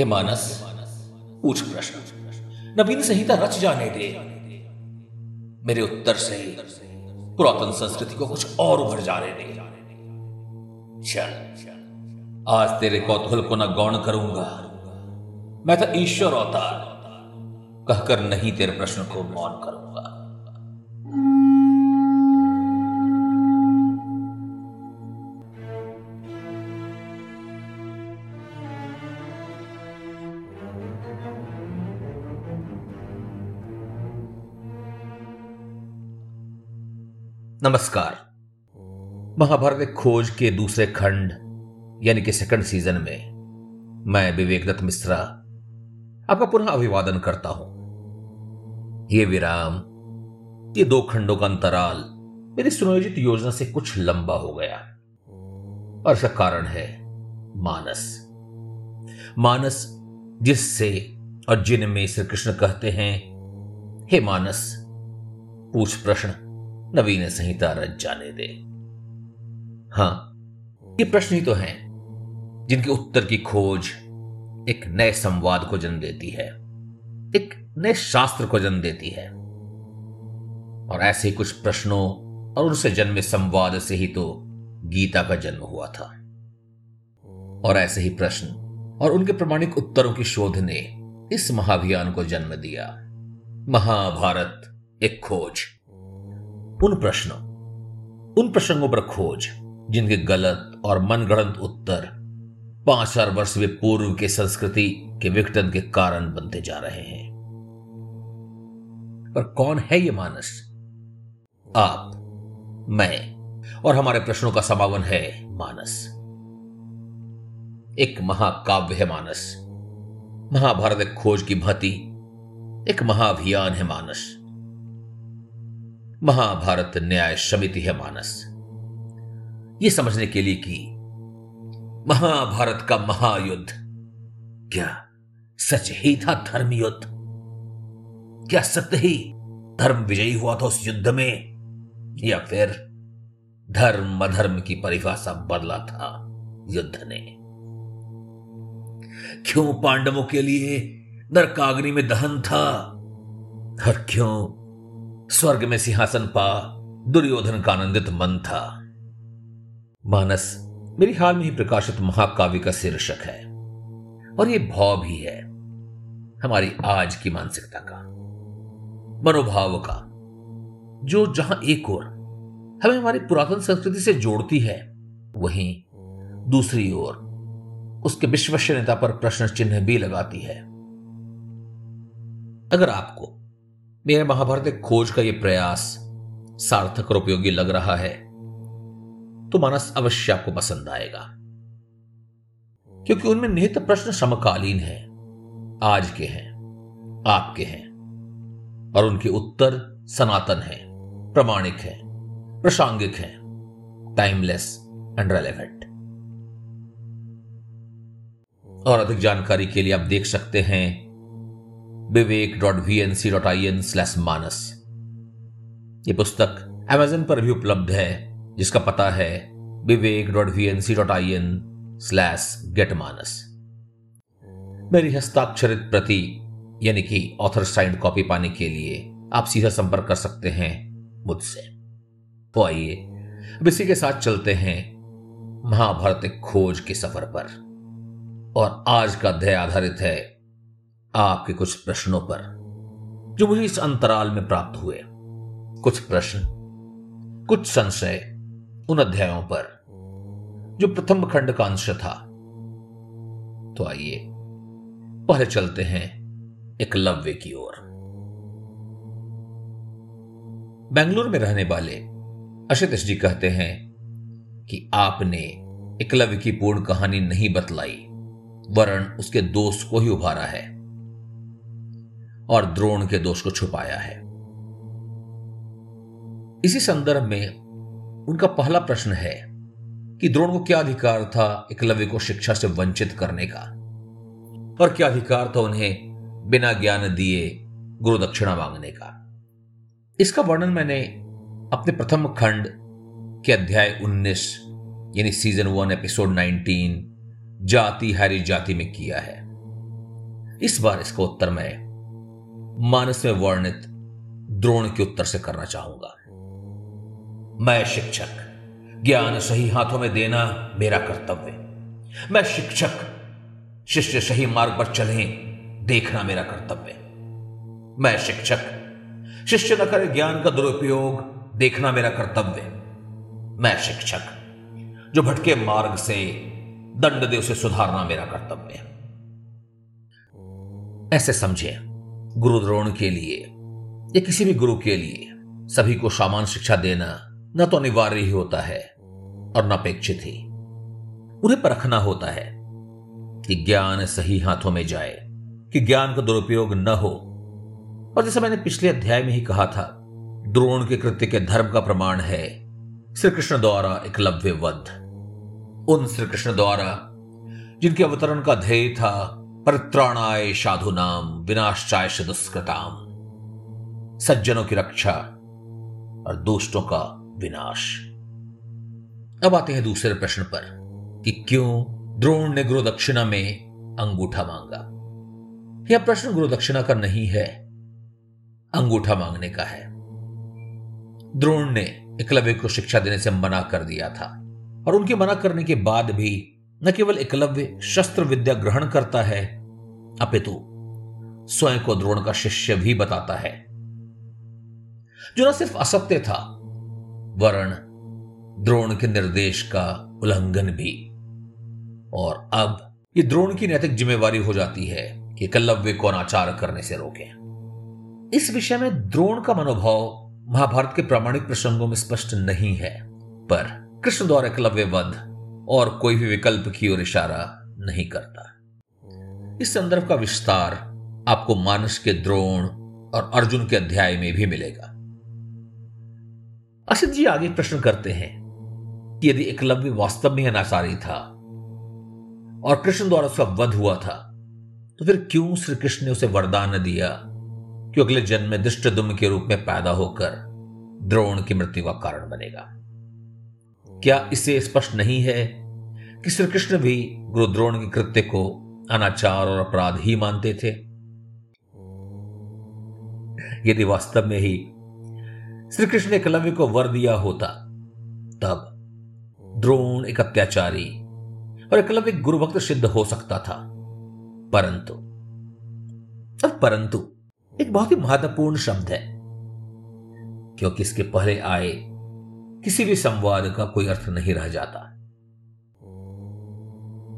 हे मानस, पूछ प्रश्न। नवीन संहिता रच जाने दे। मेरे उत्तर से पुरातन संस्कृति को कुछ और उभर जाने दे। चल, आज तेरे कौतूहल को न गौण करूँगा। मैं तो ईश्वर अवतार, कहकर नहीं तेरे प्रश्न को मौन करूँगा। नमस्कार। महाभारत खोज के दूसरे खंड, यानी कि सेकंड सीज़न में, मैं विवेक दत्त मिश्रा आपका पुनः अभिवादन करता हूँ। ये विराम, ये दो खंडों का अंतराल मेरी सुनियोजित योजना से कुछ लंबा हो गया। और इसका कारण है मानस। मानस जिससे और जिनमें श्री कृष्ण कहते हैं, हे मानस, पूछ प्रश्न। नवीन संहिता रच जाने दे। हाँ, ये प्रश्न ही तो हैं, जिनके उत्तर की खोज एक नए संवाद को जन्म देती है, एक नए शास्त्र को जन्म देती है। और ऐसे ही कुछ प्रश्नों और उनसे जन्मे संवाद से ही तो गीता का जन्म हुआ था। और ऐसे ही प्रश्न और उनके प्रमाणिक उत्तरों की शोध ने इस महाभियान को जन्म दिया। महाभारत एक खोज। उन प्रश्नों, उन प्रसंगों पर खोज, जिनके गलत और मनगढ़ंत उत्तर पाँच हज़ार वर्ष में पूर्व के संस्कृति के विघटन के कारण बनते जा रहे हैं। पर कौन है ये मानस? आप, मैं और हमारे प्रश्नों का समावन है मानस। एक महाकाव्य है मानस। महाभारत एक खोज की भांति एक महाअभियान है मानस। महाभारत न्याय समिति है मानस। ये समझने के लिए कि महाभारत का महायुद्ध क्या सच ही था धर्म युद्ध क्या सत्य ही धर्म विजयी हुआ था उस युद्ध में? या फिर धर्म अधर्म की परिभाषा बदला था युद्ध ने? क्यों पांडवों के लिए नरकाग्नि में दहन था? और क्यों स्वर्ग में सिंहासन पा, दुर्योधन का आनंदित मन था। मानस, मेरी हाल में ही प्रकाशित महाकाव्य का शीर्षक है, और यह भाव भी है, हमारी आज की मानसिकता का, मनोभाव का, जो जहाँ एक ओर हमें हमारी पुरातन संस्कृति से जोड़ती है, वहीं दूसरी ओर उसके विश्वसनीयता पर प्रश्न चिन्ह भी लगाती है। अगर आपको मेरे महाभारत खोज का यह प्रयास सार्थक और उपयोगी लग रहा है। तो मानस अवश्य आपको पसंद आएगा। क्योंकि उनमें निहित प्रश्न समकालीन है, आज के हैं आपके हैं, और उनके उत्तर सनातन हैं, प्रमाणिक हैं, प्रासंगिक हैं टाइमलेस एंड रेलेवेंट और अधिक जानकारी के लिए आप देख सकते हैं Vivek dot V N C dot I N slash Manas. ये पुस्तक अमेजन पर भी उपलब्ध है, जिसका पता है Vivek dot V N C dot I N slash get Manas. मेरी हस्ताक्षरित प्रति, यानी कि ऑथर साइंड कॉपी पाने के लिए आप सीधा संपर्क कर सकते हैं मुझसे। तो आइए, अब इसी के साथ चलते हैं महाभारत खोज के सफ़र पर। और आज का अध्याय आधारित है आपके कुछ प्रश्नों पर, जो मुझे इस अंतराल में प्राप्त हुए। कुछ प्रश्न, कुछ संशय उन अध्यायों पर, जो प्रथम खंड का अंश था। तो आइए, पहले चलते हैं एकलव्य की ओर। बेंगलुरु में रहने वाले अशित जी कहते हैं कि आपने एकलव्य की पूर्ण कहानी नहीं बतलाई वरण उसके दोस्त को ही उभारा है। और द्रोण के दोष को छुपाया है। इसी संदर्भ में उनका पहला प्रश्न है कि द्रोण को क्या अधिकार था एकलव्य को शिक्षा से वंचित करने का? और क्या अधिकार था उन्हें बिना ज्ञान दिए गुरु दक्षिणा मांगने का? इसका वर्णन मैंने अपने प्रथम खंड के अध्याय 19 यानी सीज़न वन एपिसोड 19 जाति हरी जाति में किया है। इस बार इसका उत्तर मैं मानस में वर्णित द्रोण के उत्तर से करना चाहूँगा। मैं शिक्षक, ज्ञान सही हाथों में देना मेरा कर्तव्य। मैं शिक्षक, शिष्य सही मार्ग पर चले, देखना मेरा कर्तव्य। मैं शिक्षक, शिष्य न करे ज्ञान का दुरुपयोग, देखना मेरा कर्तव्य। मैं शिक्षक, जो भटके मार्ग से दंड दे, उसे सुधारना मेरा कर्तव्य। ऐसे समझे। गुरु द्रोण के लिए, या किसी भी गुरु के लिए, सभी को सामान शिक्षा देना न तो अनिवार्य ही होता है और न अपेक्षित ही। उन्हें परखना होता है कि ज्ञान सही हाथों में जाए, कि ज्ञान का दुरुपयोग न हो। और जैसा मैंने पिछले अध्याय में ही कहा था, द्रोण के कृत्य के धर्म का प्रमाण है श्री कृष्ण द्वारा एकलव्य वध उन श्री कृष्ण द्वारा जिनके अवतरण का ध्येय था परित्राणाय साधु नाम विनाशाय दुष्कृताम सज्जनों की रक्षा और दुष्टों का विनाश। अब आते हैं दूसरे प्रश्न पर कि क्यों द्रोण ने गुरु दक्षिणा में अंगूठा मांगा? यह प्रश्न गुरु दक्षिणा का नहीं है, अंगूठा मांगने का है। द्रोण ने एकलव्य को शिक्षा देने से मना कर दिया था और उनके मना करने के बाद भी न केवल एकलव्य शस्त्र विद्या ग्रहण करता है, अपितु स्वयं को द्रोण का शिष्य भी बताता है। जो न सिर्फ़ असत्य था, वरण द्रोण के निर्देश का उल्लंघन भी। और अब ये द्रोण की नैतिक जिम्मेवारी हो जाती है कि कल्लव्य को अनाचार करने से रोके। इस विषय में द्रोण का मनोभाव महाभारत के प्रामाणिक प्रसंगों में स्पष्ट नहीं है, पर कृष्ण द्वारा एकलव्य वध और कोई भी विकल्प की ओर इशारा नहीं करता। इस संदर्भ का विस्तार आपको मानस के द्रोण और अर्जुन के अध्याय में भी मिलेगा। असित जी आगे प्रश्न करते हैं कि यदि एकलव्य वास्तव में अनाचारी था और कृष्ण द्वारा उसका वध हुआ था तो फिर क्यों श्री कृष्ण ने उसे वरदान दिया कि अगले जन्म में दुष्ट दुम के रूप में पैदा होकर द्रोण की मृत्यु का कारण बनेगा? क्या इसे स्पष्ट नहीं है कि श्री कृष्ण भी गुरु द्रोण के कृत्य को अनाचार और अपराध ही मानते थे। यदि वास्तव में ही श्री कृष्ण ने एकलव्य को वर दिया होता, तब द्रोण एक अत्याचारी और एकलव्य गुरुभक्त सिद्ध हो सकता था। परंतु, अब परंतु एक बहुत ही महत्वपूर्ण शब्द है, क्योंकि इसके पहले आए किसी भी संवाद का कोई अर्थ नहीं रह जाता।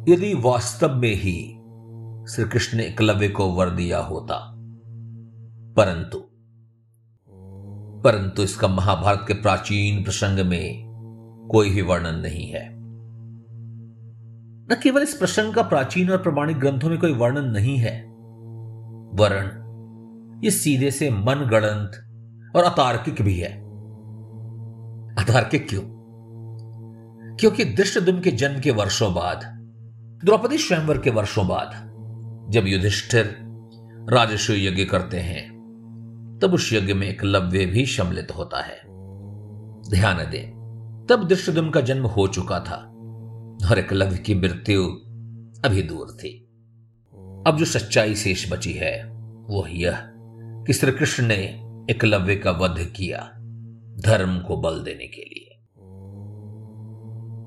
यदि वास्तव में ही श्री कृष्ण ने एकलव्य को वर दिया होता, परंतु परंतु इसका महाभारत के प्राचीन प्रसंग में कोई भी वर्णन नहीं है। न केवल इस प्रसंग का प्राचीन और प्रमाणिक ग्रंथों में कोई वर्णन नहीं है, वर्ण ये सीधे से मन गणंत और अतार्किक भी है। अतार्किक क्यों? क्योंकि दृष्टदुम के जन्म के वर्षों बाद द्रौपदी स्वयंवर के वर्षों बाद, जब युधिष्ठिर राजस्व यज्ञ करते हैं, तब उस यज्ञ में एकलव्य भी सम्मिलित होता है। ध्यान दें, तब दृष्टदुम का जन्म हो चुका था और एकलव्य की मृत्यु अभी दूर थी। अब जो सच्चाई शेष बची है, वह यह कि श्री कृष्ण ने एकलव्य का वध किया धर्म को बल देने के लिए।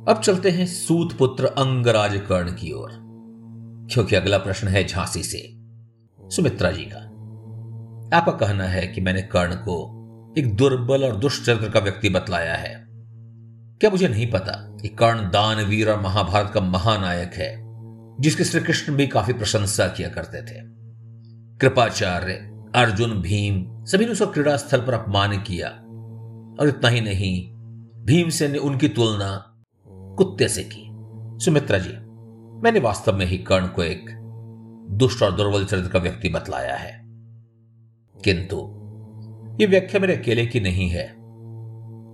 अब चलते हैं सूत पुत्र अंगराज कर्ण की ओर, क्योंकि अगला प्रश्न है झांसी से। सुमित्रा जी का, आपका कहना है कि मैंने कर्ण को एक दुर्बल और दुष्चरित्र का व्यक्ति बतलाया है। क्या मुझे नहीं पता कि कर्ण दानवीर और महाभारत का महानायक है, जिसके श्री कृष्ण भी काफ़ी प्रशंसा किया करते थे। कृपाचार्य, अर्जुन, भीम, सभी ने उसका क्रीड़ा स्थल पर अपमान किया, और इतना ही नहीं, भीमसेन ने उनकी तुलना कुत्ते से की। सुमित्रा जी, मैंने वास्तव में ही कर्ण को एक दुष्ट और दुर्बल चरित्र का व्यक्ति बतलाया है। किंतु यह व्याख्या मेरे अकेले की नहीं है।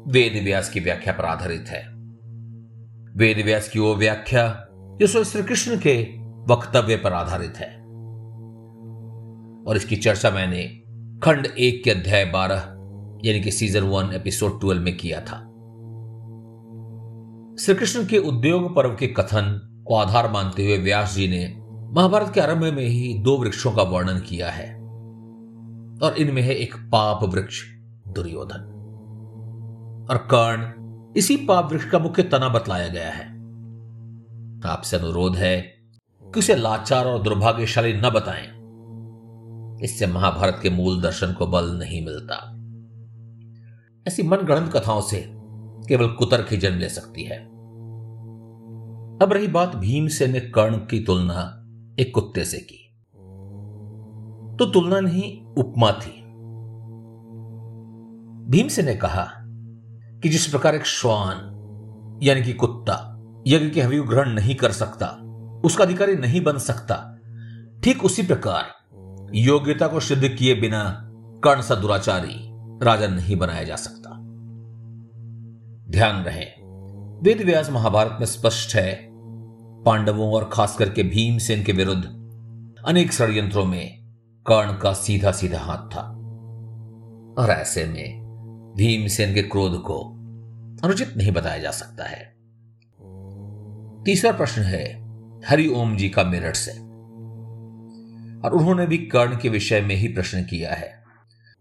वेद व्यास की व्याख्या पर आधारित है। वेद व्यास की वो व्याख्या जो स्वयं श्री कृष्ण के वक्तव्य पर आधारित है। और इसकी चर्चा मैंने खंड एक के अध्याय बारह, यानी कि सीज़न वन एपिसोड ट्वेल्व में किया था। श्री कृष्ण के उद्योग पर्व के कथन को आधार मानते हुए व्यास जी ने महाभारत के आरंभ में ही दो वृक्षों का वर्णन किया है और इनमें है एक पाप वृक्ष, दुर्योधन। और कर्ण, इसी पाप वृक्ष का मुख्य तना बतलाया गया है। आपसे अनुरोध है कि उसे लाचार और दुर्भाग्यशाली न बताएँ। इससे महाभारत के मूल दर्शन को बल नहीं मिलता। ऐसी मनगढ़ंत कथाओं से केवल कुतर्क ही जन्म ले सकती है। अब रही बात भीमसेन ने कर्ण की तुलना एक कुत्ते से की। तो तुलना नहीं, उपमा थी। भीमसेन ने कहा कि जिस प्रकार एक श्वान, यानी कि कुत्ता, यज्ञ के हवि ग्रहण नहीं कर सकता, उसका अधिकारी नहीं बन सकता, ठीक उसी प्रकार योग्यता को सिद्ध किए बिना कर्ण सा दुराचारी राजा नहीं बनाया जा सकता। ध्यान रहे, वेद व्यास महाभारत में स्पष्ट है पांडवों और खास करके भीमसेन के विरुद्ध अनेक षड्यंत्रों में कर्ण का सीधा सीधा हाथ था। और ऐसे में भीमसेन के क्रोध को अनुचित नहीं बताया जा सकता है। तीसरा प्रश्न है हरिओम जी का मेरठ से। और उन्होंने भी कर्ण के विषय में ही प्रश्न किया है।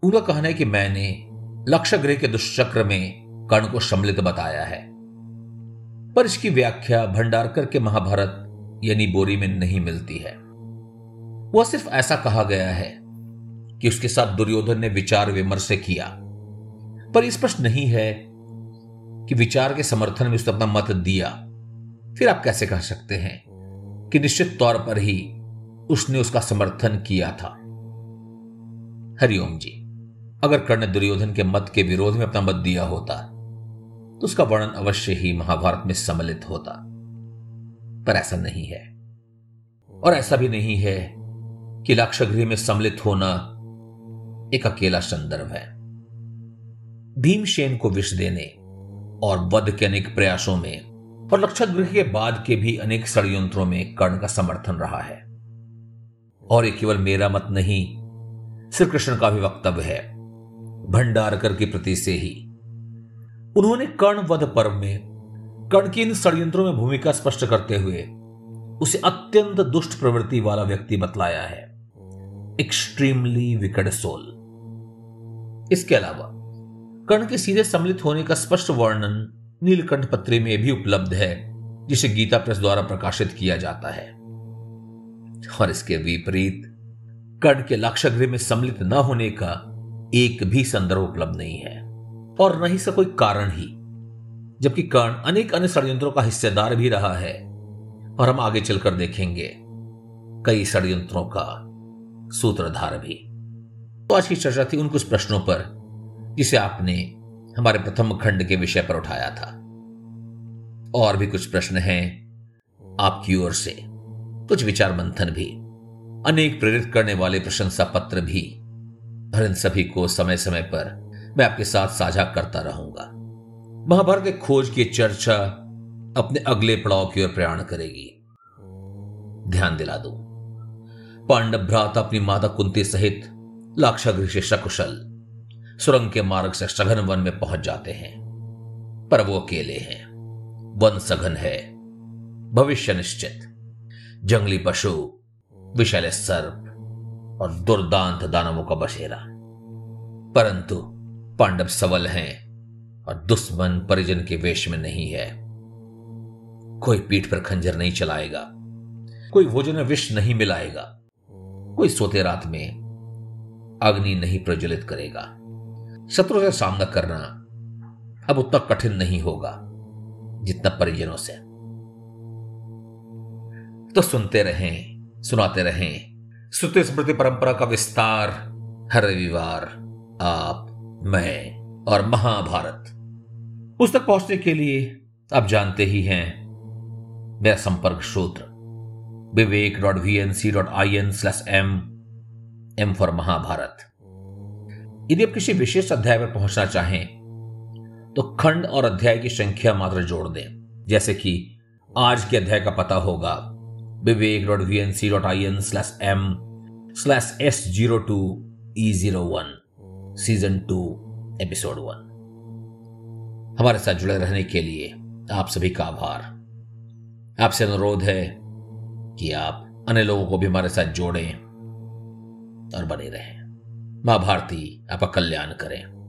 उनका कहना है कि मैंने लक्ष्य गृह के दुष्चक्र में कर्ण को सम्मिलित बताया है। पर इसकी व्याख्या भंडारकर के महाभारत, यानी बोरी में नहीं मिलती है। वह सिर्फ़ ऐसा कहा गया है कि उसके साथ दुर्योधन ने विचार विमर्श किया। पर स्पष्ट नहीं है कि विचार के समर्थन में उसने अपना मत दिया। फिर आप कैसे कह सकते हैं कि निश्चित तौर पर ही उसने उसका समर्थन किया था? हरिओम जी, अगर कर्ण दुर्योधन के मत के विरोध में अपना मत दिया होता तो उसका वर्णन अवश्य ही महाभारत में सम्मिलित होता। पर ऐसा नहीं है। और ऐसा भी नहीं है कि लाक्षगृह में सम्मिलित होना एक अकेला संदर्भ है। भीमसेन को विष देने और वध के अनेक प्रयासों में और लक्षगृह के बाद के भी अनेक षड्यंत्रों में कर्ण का समर्थन रहा है। और ये केवल मेरा मत नहीं श्री कृष्ण का भी वक्तव्य है भंडारकर के प्रति से ही। उन्होंने कर्ण वध पर्व में, कर्ण की इन षड्यंत्रों में भूमिका स्पष्ट करते हुए, उसे अत्यंत दुष्ट प्रवृत्ति वाला व्यक्ति बतलाया है। एक्सट्रीमली विकट सोल इसके अलावा, कर्ण के सीधे सम्मिलित होने का स्पष्ट वर्णन नीलकंठ पत्री में भी उपलब्ध है, जिसे गीता प्रेस द्वारा प्रकाशित किया जाता है। और इसके विपरीत, कर्ण के लाक्षागृह में सम्मिलित न होने का एक भी संदर्भ उपलब्ध नहीं है। और न ही से कोई कारण ही, जबकि कर्ण अनेक अन्य षड्यंत्रों का हिस्सेदार भी रहा है, और हम आगे चलकर देखेंगे कई षड्यंत्रों का सूत्रधार भी। तो आज की चर्चा थी उन कुछ प्रश्नों पर, जिसे आपने हमारे प्रथम खंड के विषय पर उठाया था। और भी कुछ प्रश्न हैं आपकी ओर से, कुछ विचार मंथन भी, अनेक प्रेरित करने वाले प्रशंसा पत्र भी और इन सभी को समय समय पर मैं आपके साथ साझा करता रहूँगा। महाभारत के खोज की चर्चा अपने अगले पड़ाव की ओर प्रयाण करेगी। ध्यान दिला दो। पांडव भ्रात अपनी माता कुंती सहित लाक्षागृह से सकुशल सुरंग के मार्ग से सघन वन में पहुँच जाते हैं। पर वो अकेले हैं। वन सघन है। भविष्य निश्चित। जंगली पशु, विशाल सर्प और दुर्दांत दानवों का बसेरा। परंतु पांडव सबल हैं और दुश्मन परिजन के वेश में नहीं है। कोई पीठ पर खंजर नहीं चलाएगा, कोई भोजन में विष नहीं मिलाएगा, कोई सोते रात में अग्नि नहीं प्रज्वलित करेगा। शत्रु से सामना करना अब उतना कठिन नहीं होगा जितना परिजनों से। तो सुनते रहें, सुनाते रहें। श्रुति स्मृति परंपरा का विस्तार, हर रविवार आप मैं और महाभारत। उस तक पहुँचने के लिए आप जानते ही हैं, मेरा संपर्क सूत्र Vivek dot V N C dot I N slash M M for Mahabharat. यदि आप किसी विशेष अध्याय पर पहुँचना चाहें तो खंड और अध्याय की संख्या मात्र जोड़ दें। जैसे कि आज के अध्याय का पता होगा, Vivek dot V N C dot I N slash M slash S zero two E zero one season two, episode one. हमारे साथ जुड़े रहने के लिए आप सभी का आभार। आपसे अनुरोध है कि आप अन्य लोगों को भी हमारे साथ जोड़ें और बने रहें। माँ भारती, आपका कल्याण करें।